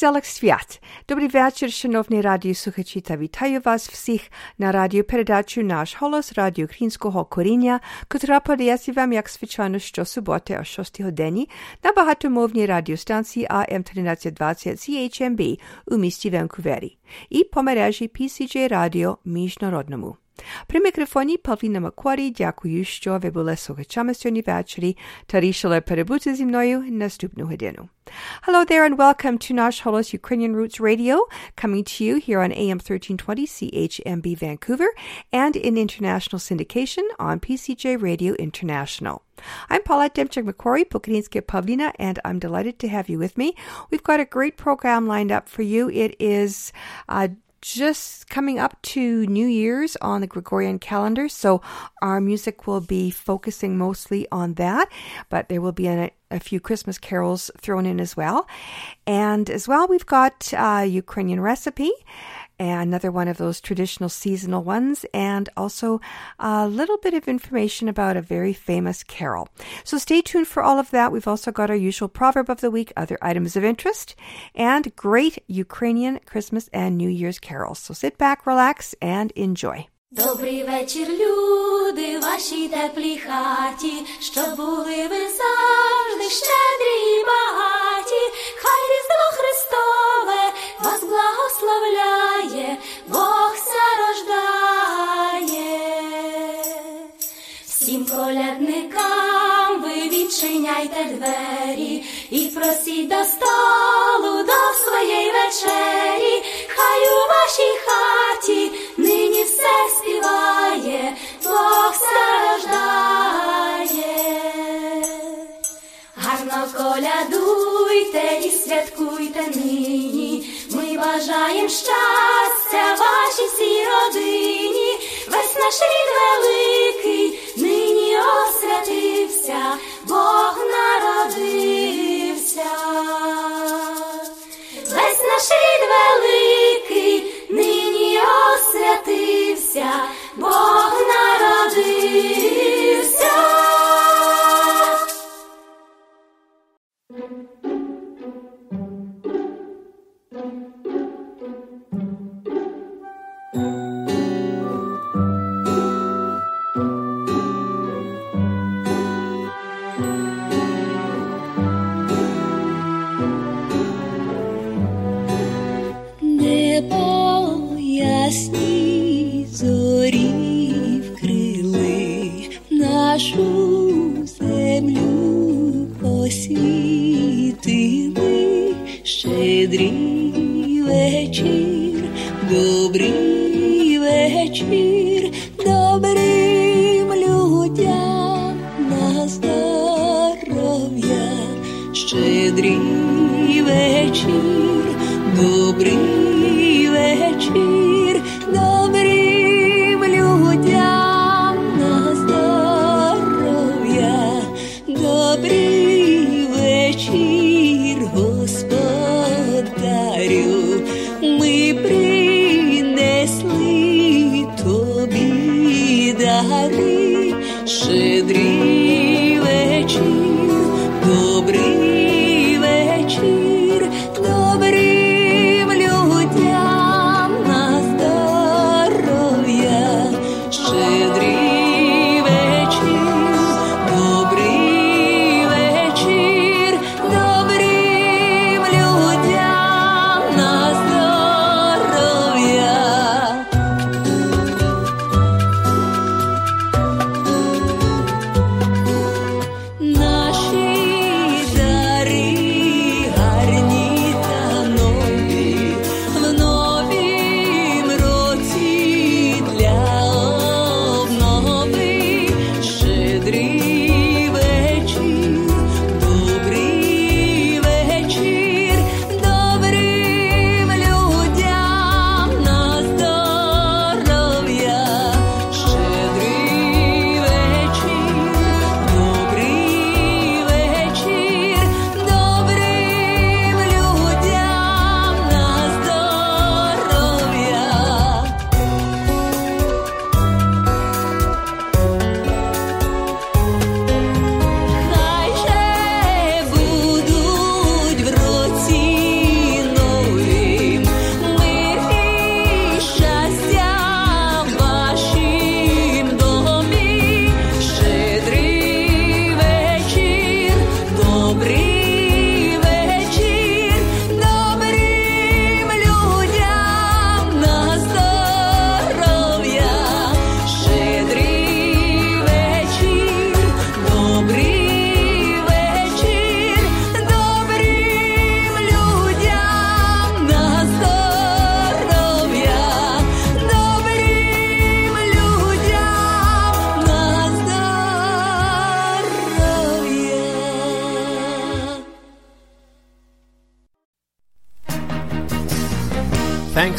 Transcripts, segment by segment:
Веселих свят! Добрий вечір, шановні радіослухачі, та вітаю вас всіх на радіопередачу «Наш голос» радіо українського коріння, котра подається вам, як звичайно, щосуботи о 6 годині на багатомовній радіостанції AM1320 CHMB у місті Ванкувері і по мережі PCJ Radio міжнародному. При мікрофоні Павліна Макварі дякую, що ви були слухачами сьогодні ввечері та рішили перебути зі мною наступну годину. Hello there and welcome to Nash Holos Ukrainian Roots Radio, coming to you here on AM 1320 CHMB Vancouver and in international syndication on PCJ Radio International. I'm Paulette Demchuk Macquarie, Pukrinske Pavlina, and I'm delighted to have you with me. We've got a great program lined up for you. It is uh, just coming up to New Year's on the Gregorian calendar, so our music will be focusing mostly on that, but there will be a, a few Christmas carols thrown in as well. And as well, we've got a Ukrainian recipe another one of those traditional seasonal ones, and also a little bit of information about a very famous carol. So stay tuned for all of that. We've also got our usual proverb of the week, other items of interest, and great Ukrainian Christmas and New Year's carols. So sit back, relax, and enjoy. Добрий вечір, люди, вашій теплій хаті, щоб були ви завжди щедрі і багаті, хай різдво Христове вас благословляє, Просіть до столу до своєї вечері, хай у вашій хаті нині все співає, Бог страждає. Гарно колядуйте і святкуйте нині. Ми бажаєм щастя вашій всій родині, весь наш рід великий, нині освятився, Бог народився. Весь наш рід великий, нині освятився, Бог народився.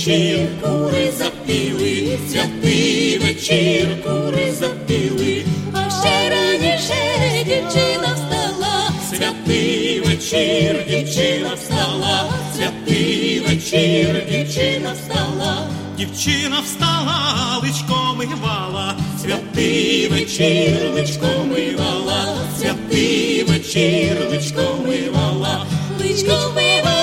вечір, кури запіли, святий вечір, кури запіли, А ще раніше дівчина встала, святий вечір, дівчина встала, святий вечір, дівчина встала, дівчина встала, личко мивала, святий вечір, личко мивала, святий вечір, личко мивала. личко чесала,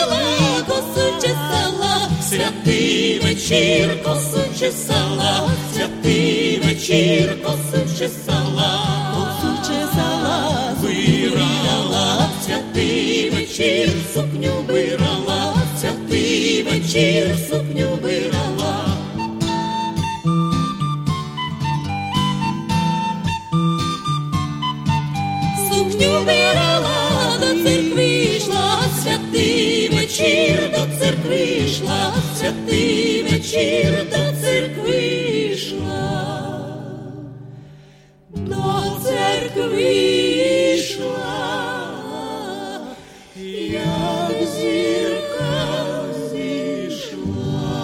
Святий вечір, косу чесала, святий вечір, косу чесала, косу чесала, вирала, святий вечір, сукню вирала, святий вечір, сукню вирала. сукню вирала, вечір до церкви йшла, святий вечір до церкви йшла, до церкви йшла, як зірка зійшла.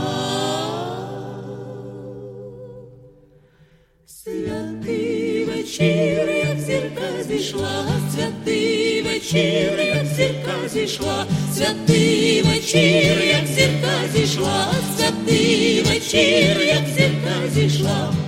Святий вечір, як зірка зійшла, святий вечір, як зірка зійшла, святий вечір, як зірка зійшла, святий вечір, як зірка зійшла.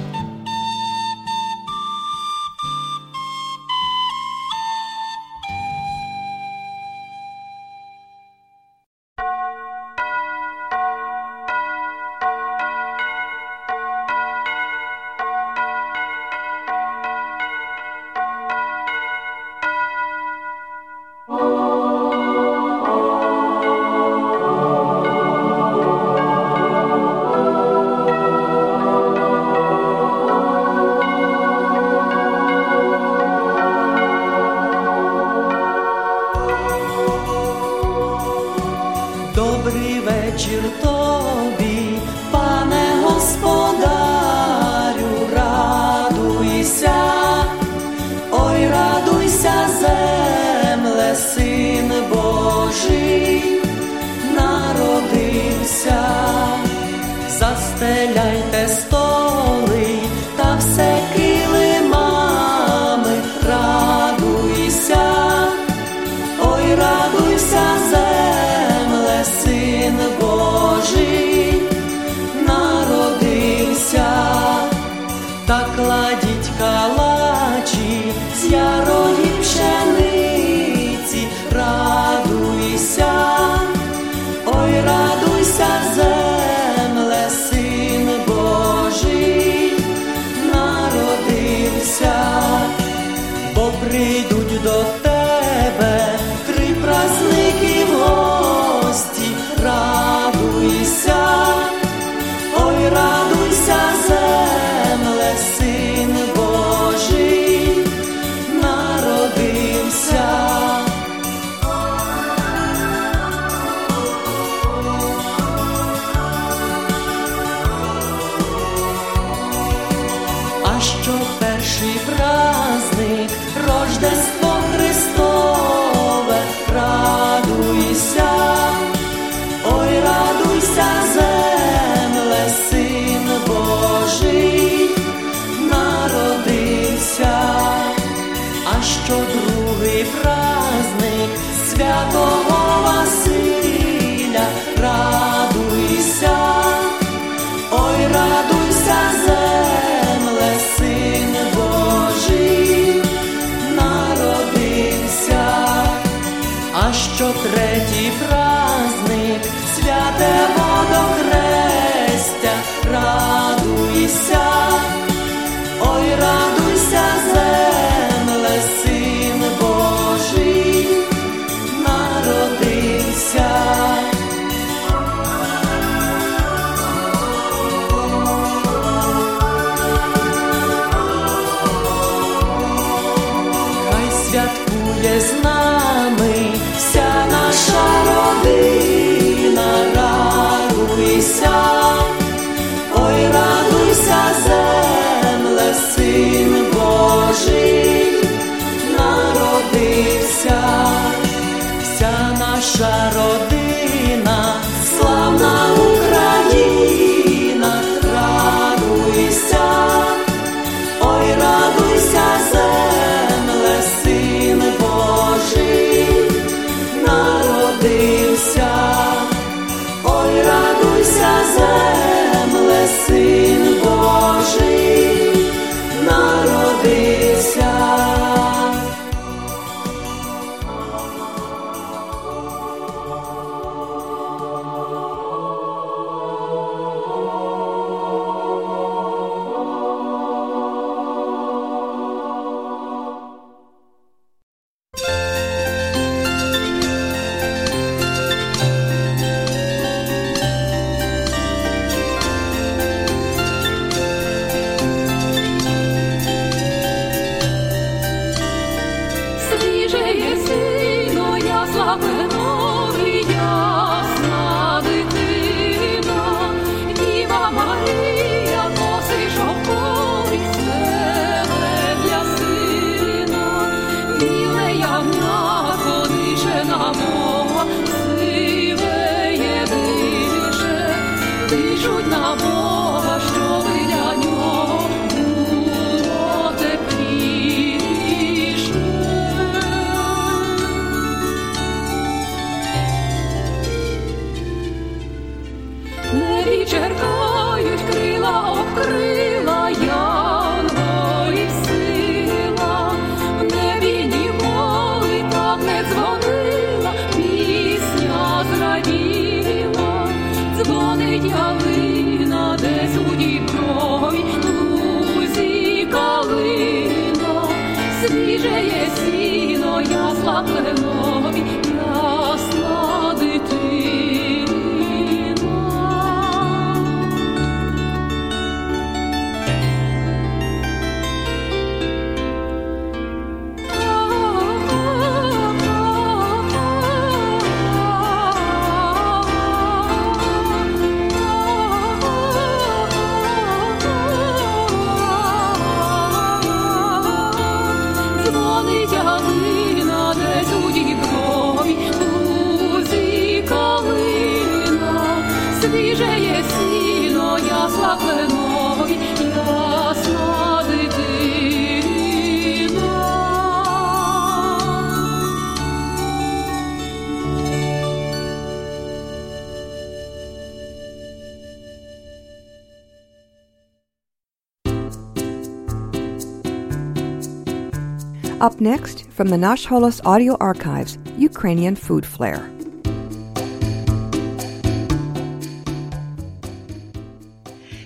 Up next, from the Nash Holos audio archives, Ukrainian food flair.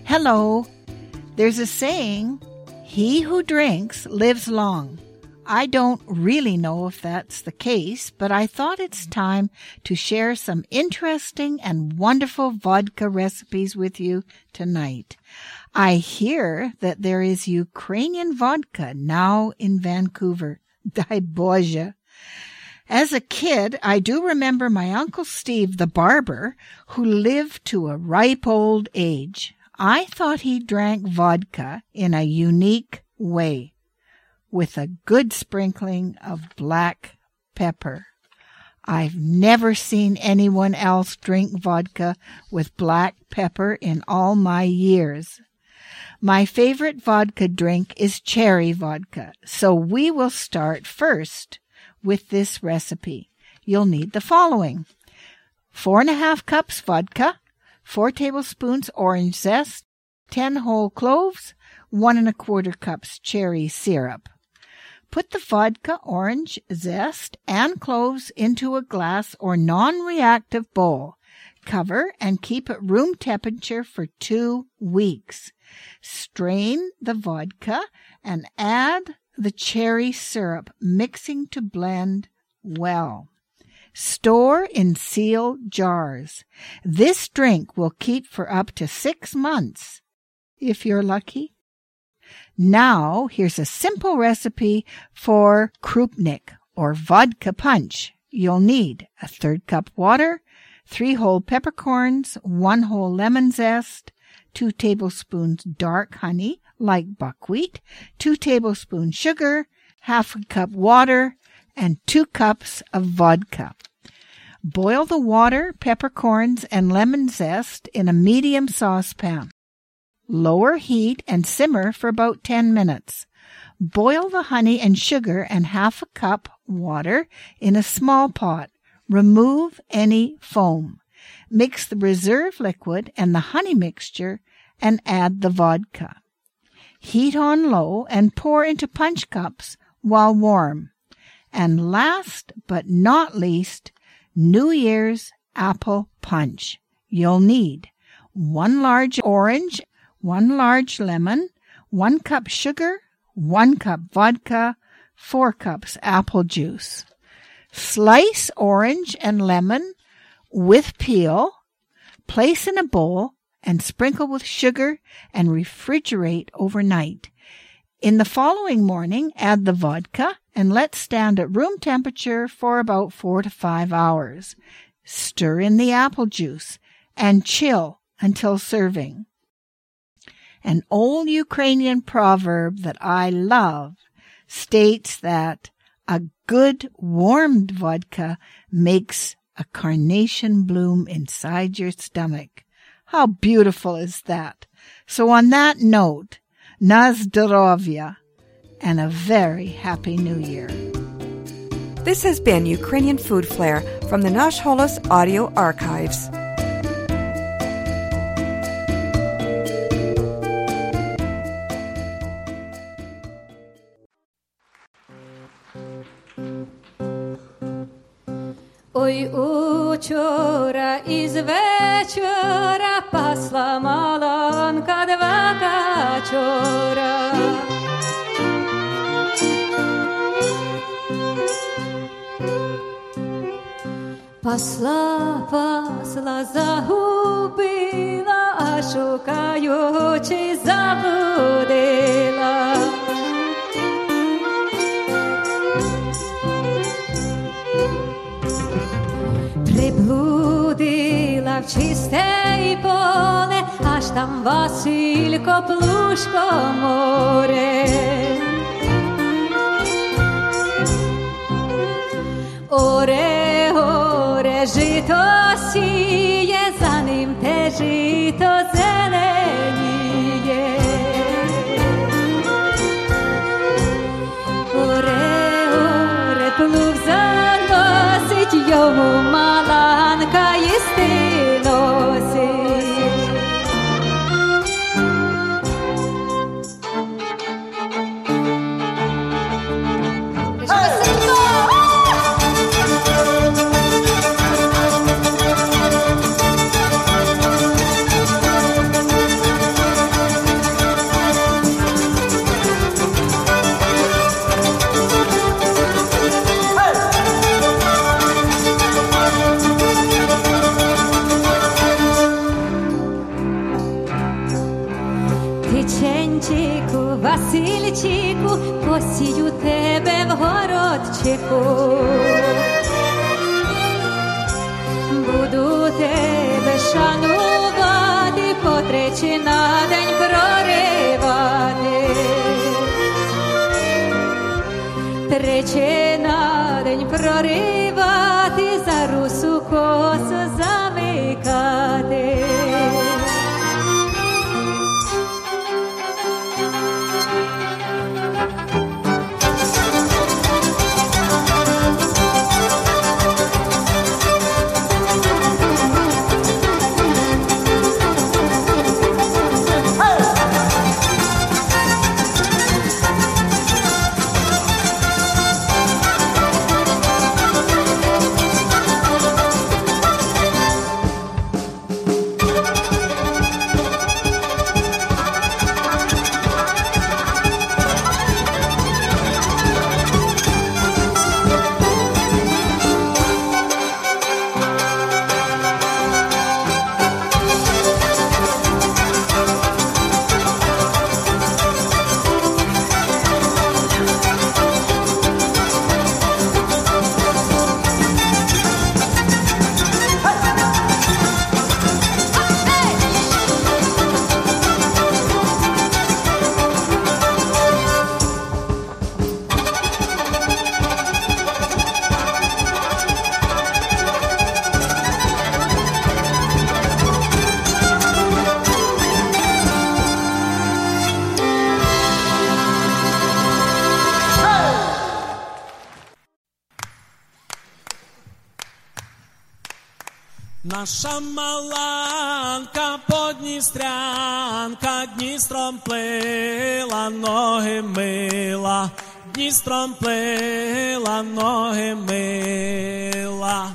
Hello. There's a saying, he who drinks lives long. I don't really know if that's the case, but I thought it's time to share some interesting and wonderful vodka recipes with you tonight. I hear that there is Ukrainian vodka now in Vancouver. Дай Боже. As a kid, I do remember my Uncle Steve, the barber, who lived to a ripe old age. I thought he drank vodka in a unique way, with a good sprinkling of black pepper. I've never seen anyone else drink vodka with black pepper in all my years. My favorite vodka drink is cherry vodka, so we will start first with this recipe. You'll need the following. Four and a half cups vodka, four tablespoons orange zest, ten whole cloves, one and a quarter cups cherry syrup. Put the vodka, orange zest, and cloves into a glass or non-reactive bowl. Cover and keep at room temperature for two weeks. Strain the vodka and add the cherry syrup, mixing to blend well. Store in sealed jars. This drink will keep for up to six months if you're lucky. Now, here's a simple recipe for krupnik or vodka punch. You'll need a third cup water, three whole peppercorns, one whole lemon zest, two tablespoons dark honey, like buckwheat, two tablespoons sugar, half a cup water, and two cups of vodka. Boil the water, peppercorns, and lemon zest in a medium saucepan. Lower heat and simmer for about 10 minutes. Boil the honey and sugar and half a cup water in a small pot. Remove any foam. Mix the reserve liquid and the honey mixture and add the vodka. Heat on low and pour into punch cups while warm. And last but not least, New Year's apple punch. You'll need one large orange, one large lemon, one cup sugar, one cup vodka, four cups apple juice. Slice orange and lemon with peel, place in a bowl, and sprinkle with sugar and refrigerate overnight. In the following morning, add the vodka and let stand at room temperature for about four to five hours. Stir in the apple juice and chill until serving. An old Ukrainian proverb that I love states that a good warmed vodka makes a carnation bloom inside your stomach. How beautiful is that? So on that note, Nazdorovia and a very happy new year. This has been Ukrainian Food Flair from the Nash Holos Audio Archives. Учора із вечора пасла маланка два качора. Пасла, пасла, загубила, а шукаючи заблудила. В чисте й поле, аж там Василько плушко море. Оре, оре, жито сіє, за ним те жито зеленіє. Оре, оре, плуг заносить йому маланка їсти Тиченчику, Васильчику, посію тебе в городчику. Буду тебе шанувати, потричі на день проривати. Тричі на день проривати, Наша маланка подністрянка Дністром плила, ноги мила, Дністром плила, ноги мила.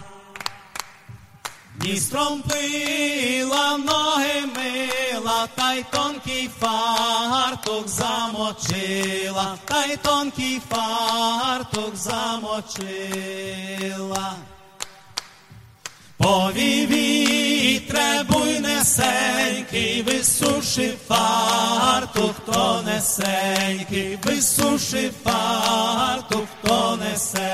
Дністром пила, ноги мила, та й тонкий фартук замочила, та й тонкий фартук замочила. Повій вітре буйнесенький, висушив фартух тонесенький, висушив фартух тонесенький.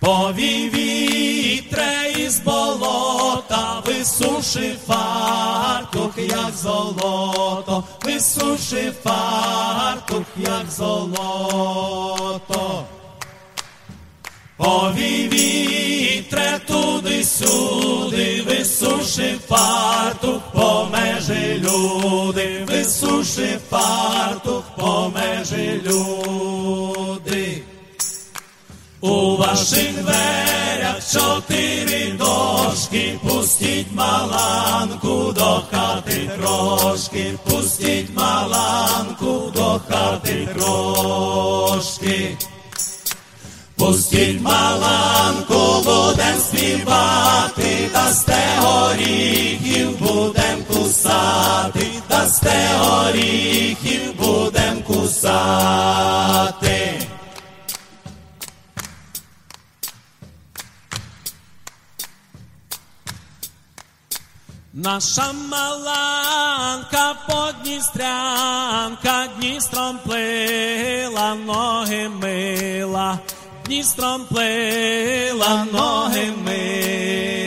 Повій вітре із болота, висушив фартух, як золото, висушив фартух, як золото. Повій вітре туди-сюди, висушив фартух по межі люди, висушив фартух по межі люди. У ваших дверях чотири дошки, пустіть маланку до хати трошки, пустіть маланку до хати трошки. Пустіть маланку, будем співати, дасте горіхів, будем кусати, дасте горіхів, будем кусати. Наша маланка подністрянка Дністром плила, ноги мила, Дністром плила, ноги мила.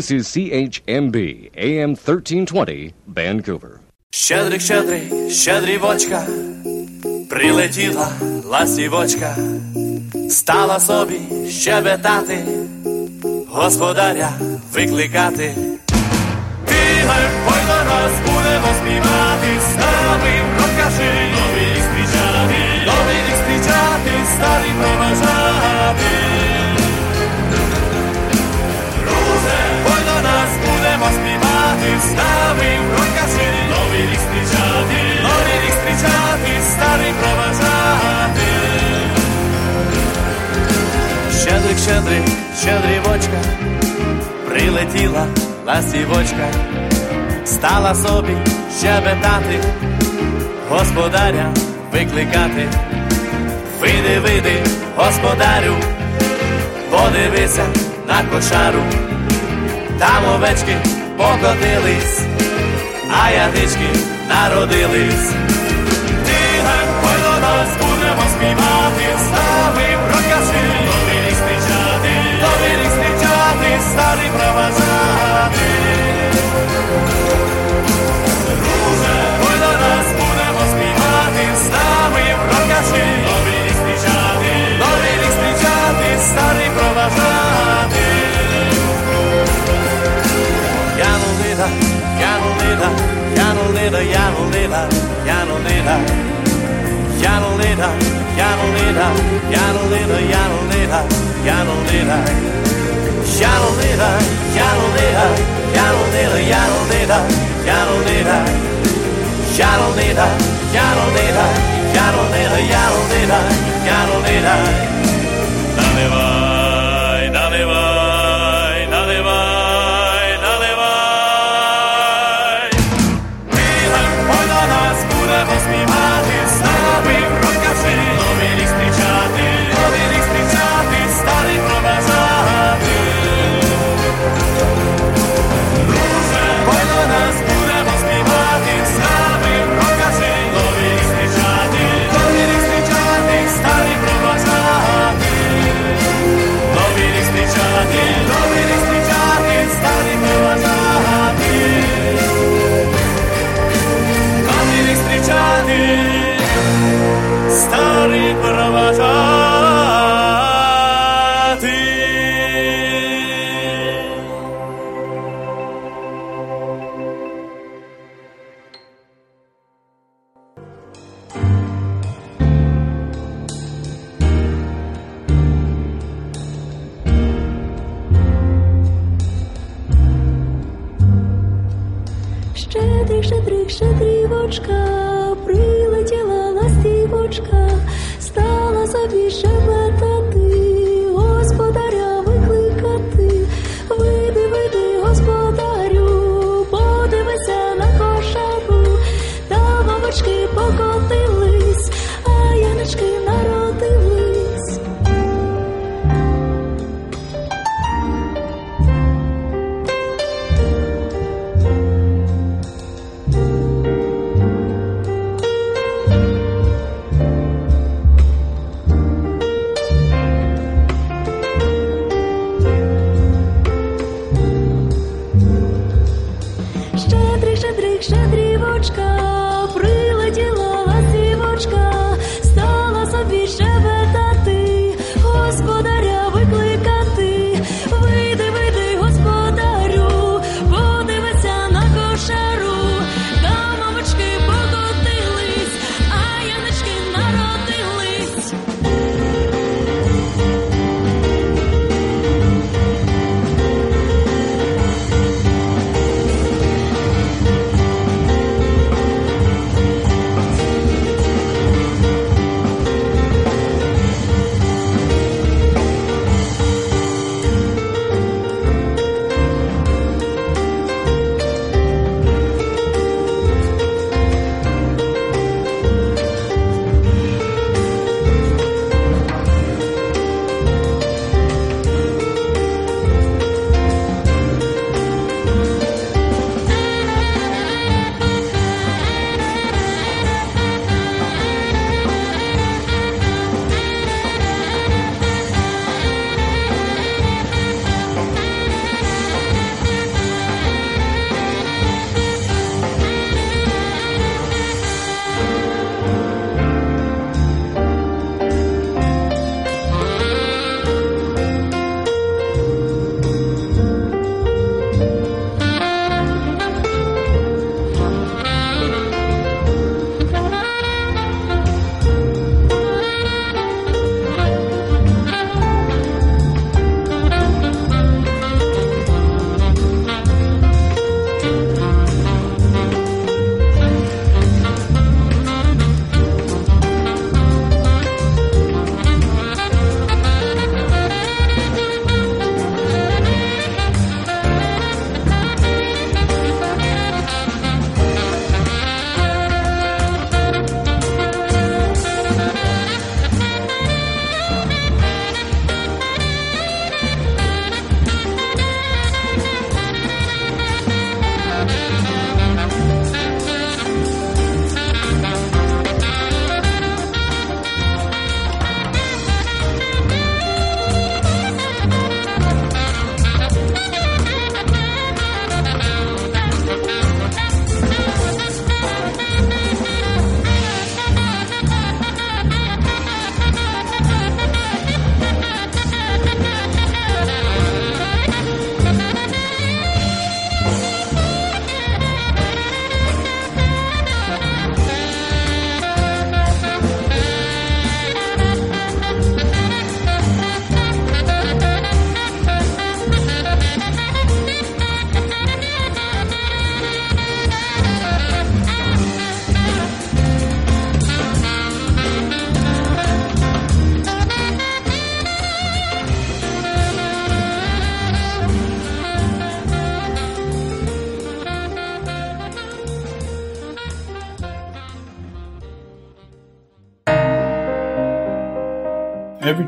This is CHMB AM 1320, Vancouver. Щедрик, щедрий, щедрівочка, прилетіла ластівочка, стала собі щебетати, господаря викликати. Тигай, пой до нас будемо співати, з нами розкажи, новий рік зустрічати, новий рік зустрічати, старий проважати. Нами розкажи, новий рік зустрічати, новий рік зустрічати, старий проважати. Щедрик, щедрик, щедрівочка, прилетіла ластівочка, стала собі щебетати, господаря викликати. Вийди, вийди, господарю, подивися на кошару, там овечки покотились, а ягнички народились. Тигай, ой до нас будемо співати, з нами прокажи, новий рік стрічати, новий рік стрічати, старий проважати. leda, yano leda, yano leda, yano leda, yano leda, yano leda, yano leda, yano leda, yano leda, yano leda, yano leda, yano leda, yano leda, yano leda, yano leda, yano leda, yano leda, yano leda, yano leda.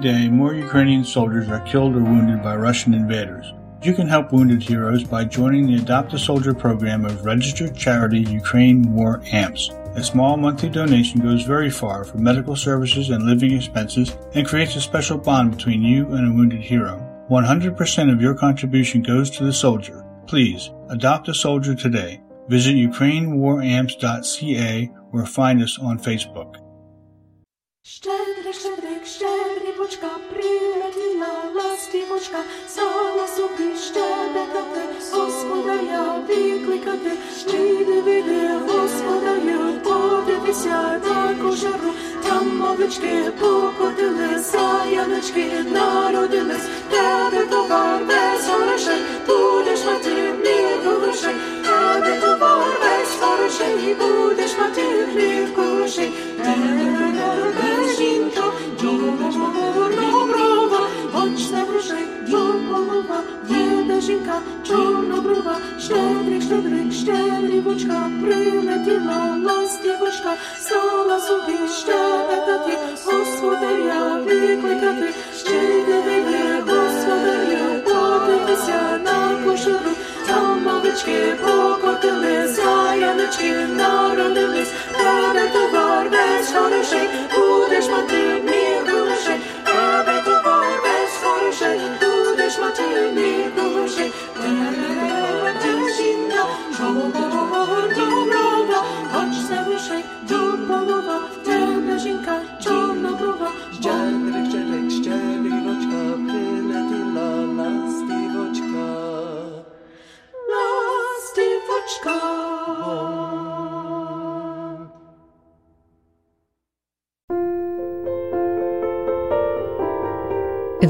Day, more Ukrainian soldiers are killed or wounded by Russian invaders. You can help wounded heroes by joining the Adopt a Soldier program of registered charity Ukraine War AMPS. A small monthly donation goes very far for medical services and living expenses and creates a special bond between you and a wounded hero. 100% of your contribution goes to the soldier. Please, adopt a soldier today. Visit ukrainewaramps.ca or find us on Facebook. Щедрик, щедрівочка, прилетіла ластівочка, стала собі щебетати, господаря викликати, Щиди Господа я подивися на кожару, там мовички покотили, саяночки народились, викликати, щедрик, господарю, подивися на кошару, там мавички покотили, заяночки народились,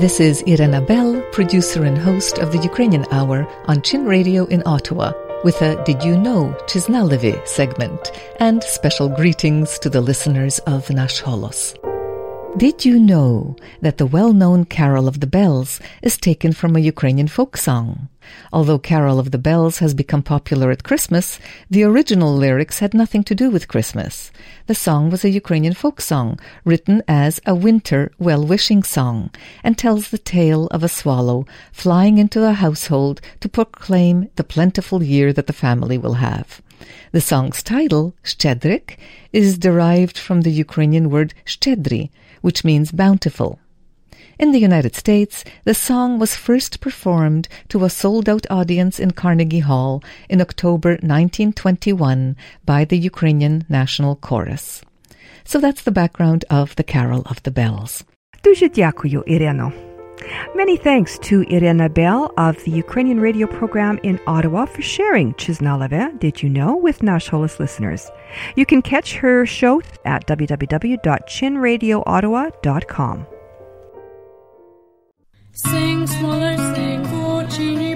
This is Irena Bell, producer and host of the Ukrainian Hour on Chin Radio in Ottawa, with a Did You Know Chiznalevi segment and special greetings to the listeners of Nash Holos. Did you know that the well-known Carol of the Bells is taken from a Ukrainian folk song? Although Carol of the Bells has become popular at Christmas, the original lyrics had nothing to do with Christmas. The song was a Ukrainian folk song, written as a winter well-wishing song, and tells the tale of a swallow flying into a household to proclaim the plentiful year that the family will have. The song's title, Shtedrik, is derived from the Ukrainian word shtedri, which means bountiful. In the United States, the song was first performed to a sold-out audience in Carnegie Hall in October 1921 by the Ukrainian National Chorus. So that's the background of the Carol of the Bells. Дуже дякую, Ірено. Many thanks to Irena Bell of the Ukrainian radio program in Ottawa for sharing Chiznaleve Did You Know with Nash Holis listeners. You can catch her show at www.chinradioottawa.com. Sing smaller, sing, Puccini.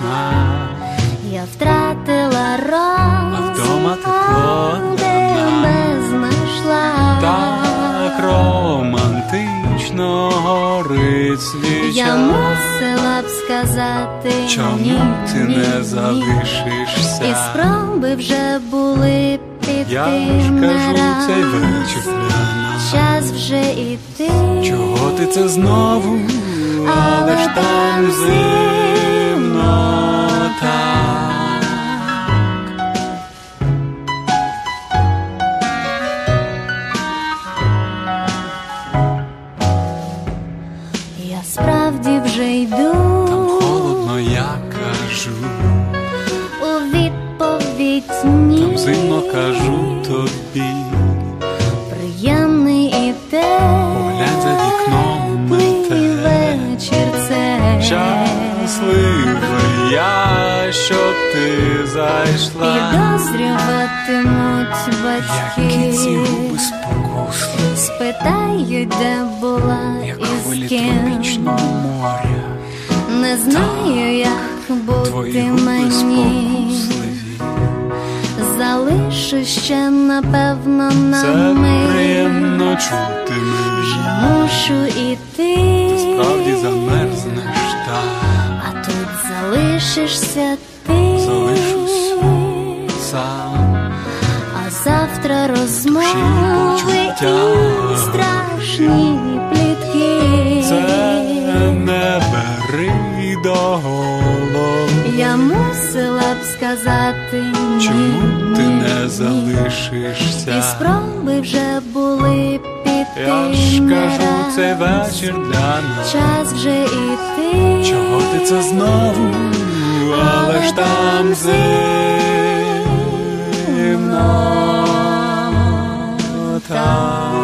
Страшна, Я втратила розум, а вдома тепло для тебе знайшла. Так романтично горить Я свіча. мусила б сказати Чому ні, ти ні, не залишишся? І спроби вже були піти Я ж кажу, раз. цей вечір для нас. Час вже іти. Чого ти це знову? Але ж там. Я справді вже йду. Холодно, я кажу, у відповідь ні. там зимно кажу ти зайшла. Підозрюватимуть Які ці губи спитають, де була як і з ким. моря. Не знаю, як бути мені. Залишу ще напевно на Це мить. приємно чути мені. Мушу іти, Справді замерзнеш так, залишишся ти. залишусь сам. А завтра розмови і страшні плітки. Це не бери до голови. Я мусила б сказати ні. Чому ти не залишишся, І спроби вже були. Я ж кажу, це цей вечір для нас. Час вже іти. Чого ти це знову? Але ж там зимно так.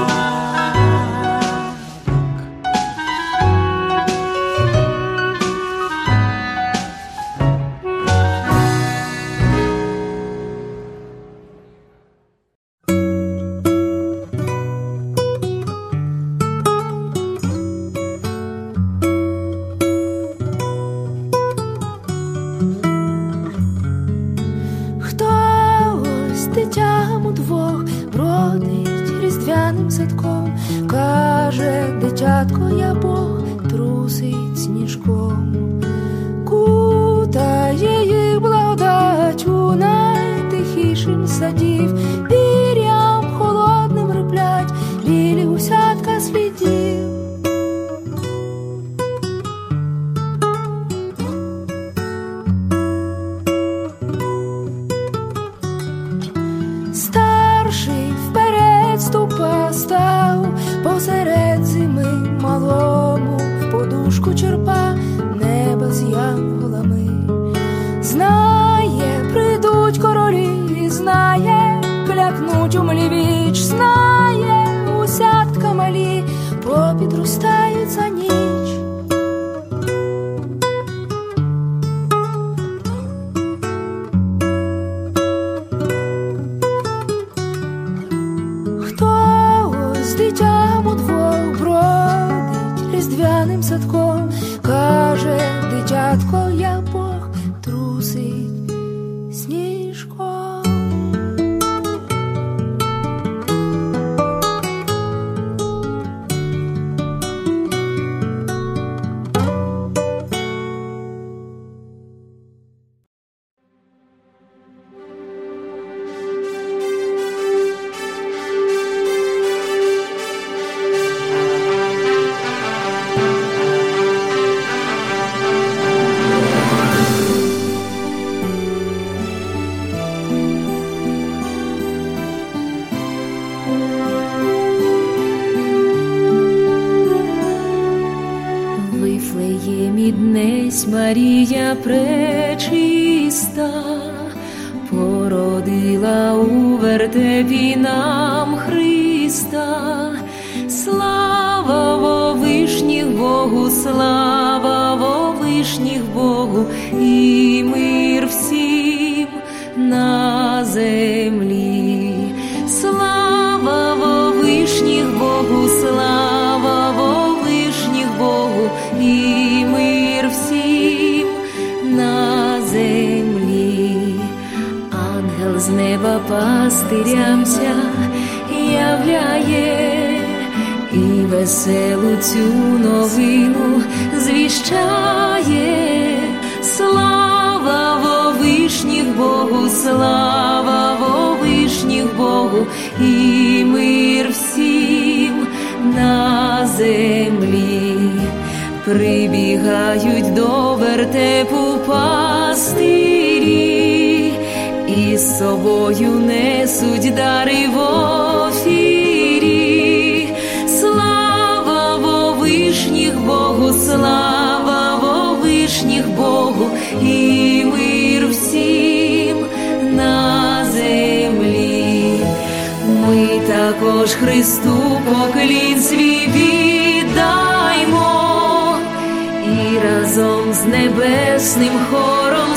Тож Христу поклін свій віддаймо і разом з небесним хором.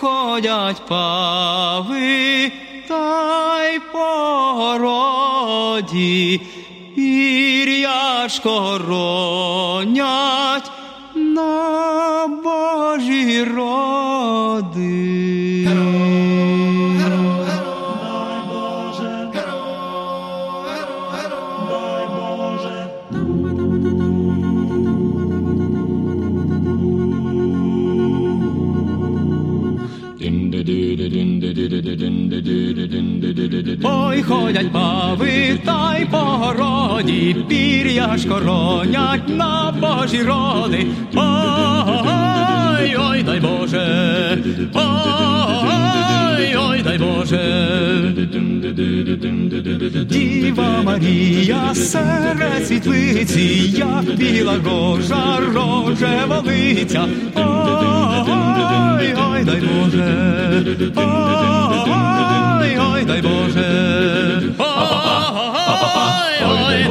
ходять пави, та й по городі пір'яшко на божі роди. Ой, ходять пави та й по городі, пір'яшко ронять на Божі роди. Ой, ой, дай Боже, ой, ой, дай Боже. Діва Марія, серед світлиці, як біла рожа, рожева лиця. Ой, ой, дай Боже, ой, ой, дай Боже.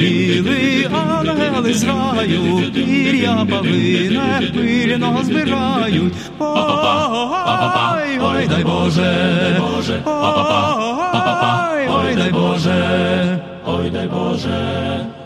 прилетіли ангели з раю, пір'я павине пильно збирають. Ой, ой, дай Боже, ой, дай Боже, ой, дай Боже.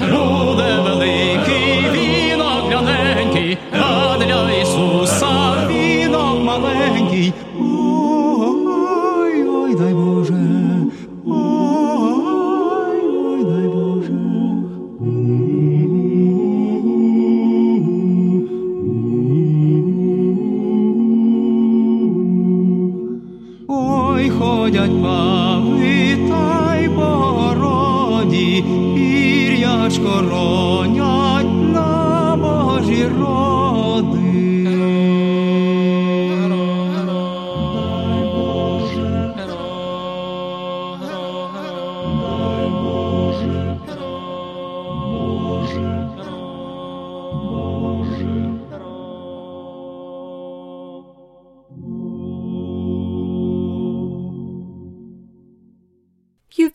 Роде великий, вінок гляненький, а Ісуса вінок маленький.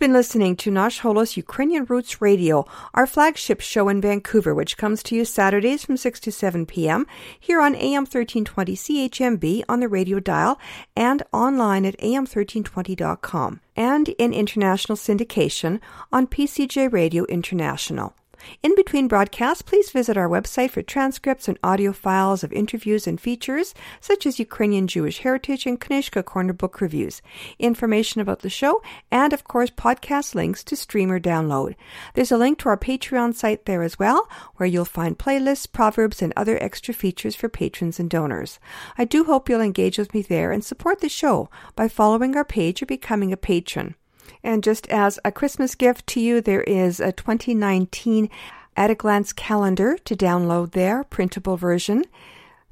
Been listening to Nash Holos Ukrainian Roots Radio, our flagship show in Vancouver, which comes to you Saturdays from 6 to 7 p.m. here on AM 1320 CHMB on the radio dial and online at am1320.com and in international syndication on PCJ Radio International. In between broadcasts, please visit our website for transcripts and audio files of interviews and features, such as Ukrainian Jewish heritage and Knishka Corner book reviews, information about the show, and of course, podcast links to stream or download. There's a link to our Patreon site there as well, where you'll find playlists, proverbs, and other extra features for patrons and donors. I do hope you'll engage with me there and support the show by following our page or becoming a patron. And just as a Christmas gift to you, there is a 2019 at a glance calendar to download there, printable version,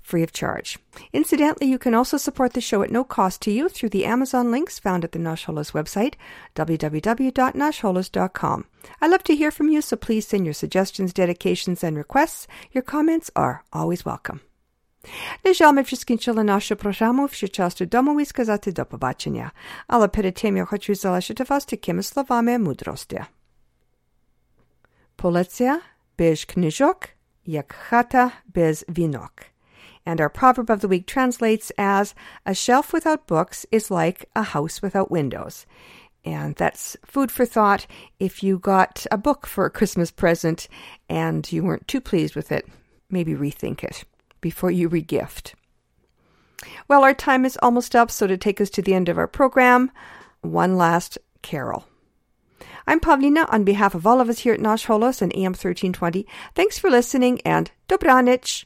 free of charge. Incidentally, you can also support the show at no cost to you through the Amazon links found at the Nasholas website, www.nasholas.com. I love to hear from you, so please send your suggestions, dedications, and requests. Your comments are always welcome. Na my wszystkończyli nasze programu. Wszy do domu i skazać do pobaczenia. Ale przed tym ja chcę zależyć was takimi słowami mądrości. Policja bez kniżok, jak chata bez winok. And our proverb of the week translates as A shelf without books is like a house without windows. And that's food for thought if you got a book for a Christmas present and you weren't too pleased with it. Maybe rethink it before you regift. Well, our time is almost up, so to take us to the end of our program, one last carol. I'm Pavlina on behalf of all of us here at Nash Holos and AM 1320. Thanks for listening and Dobranich.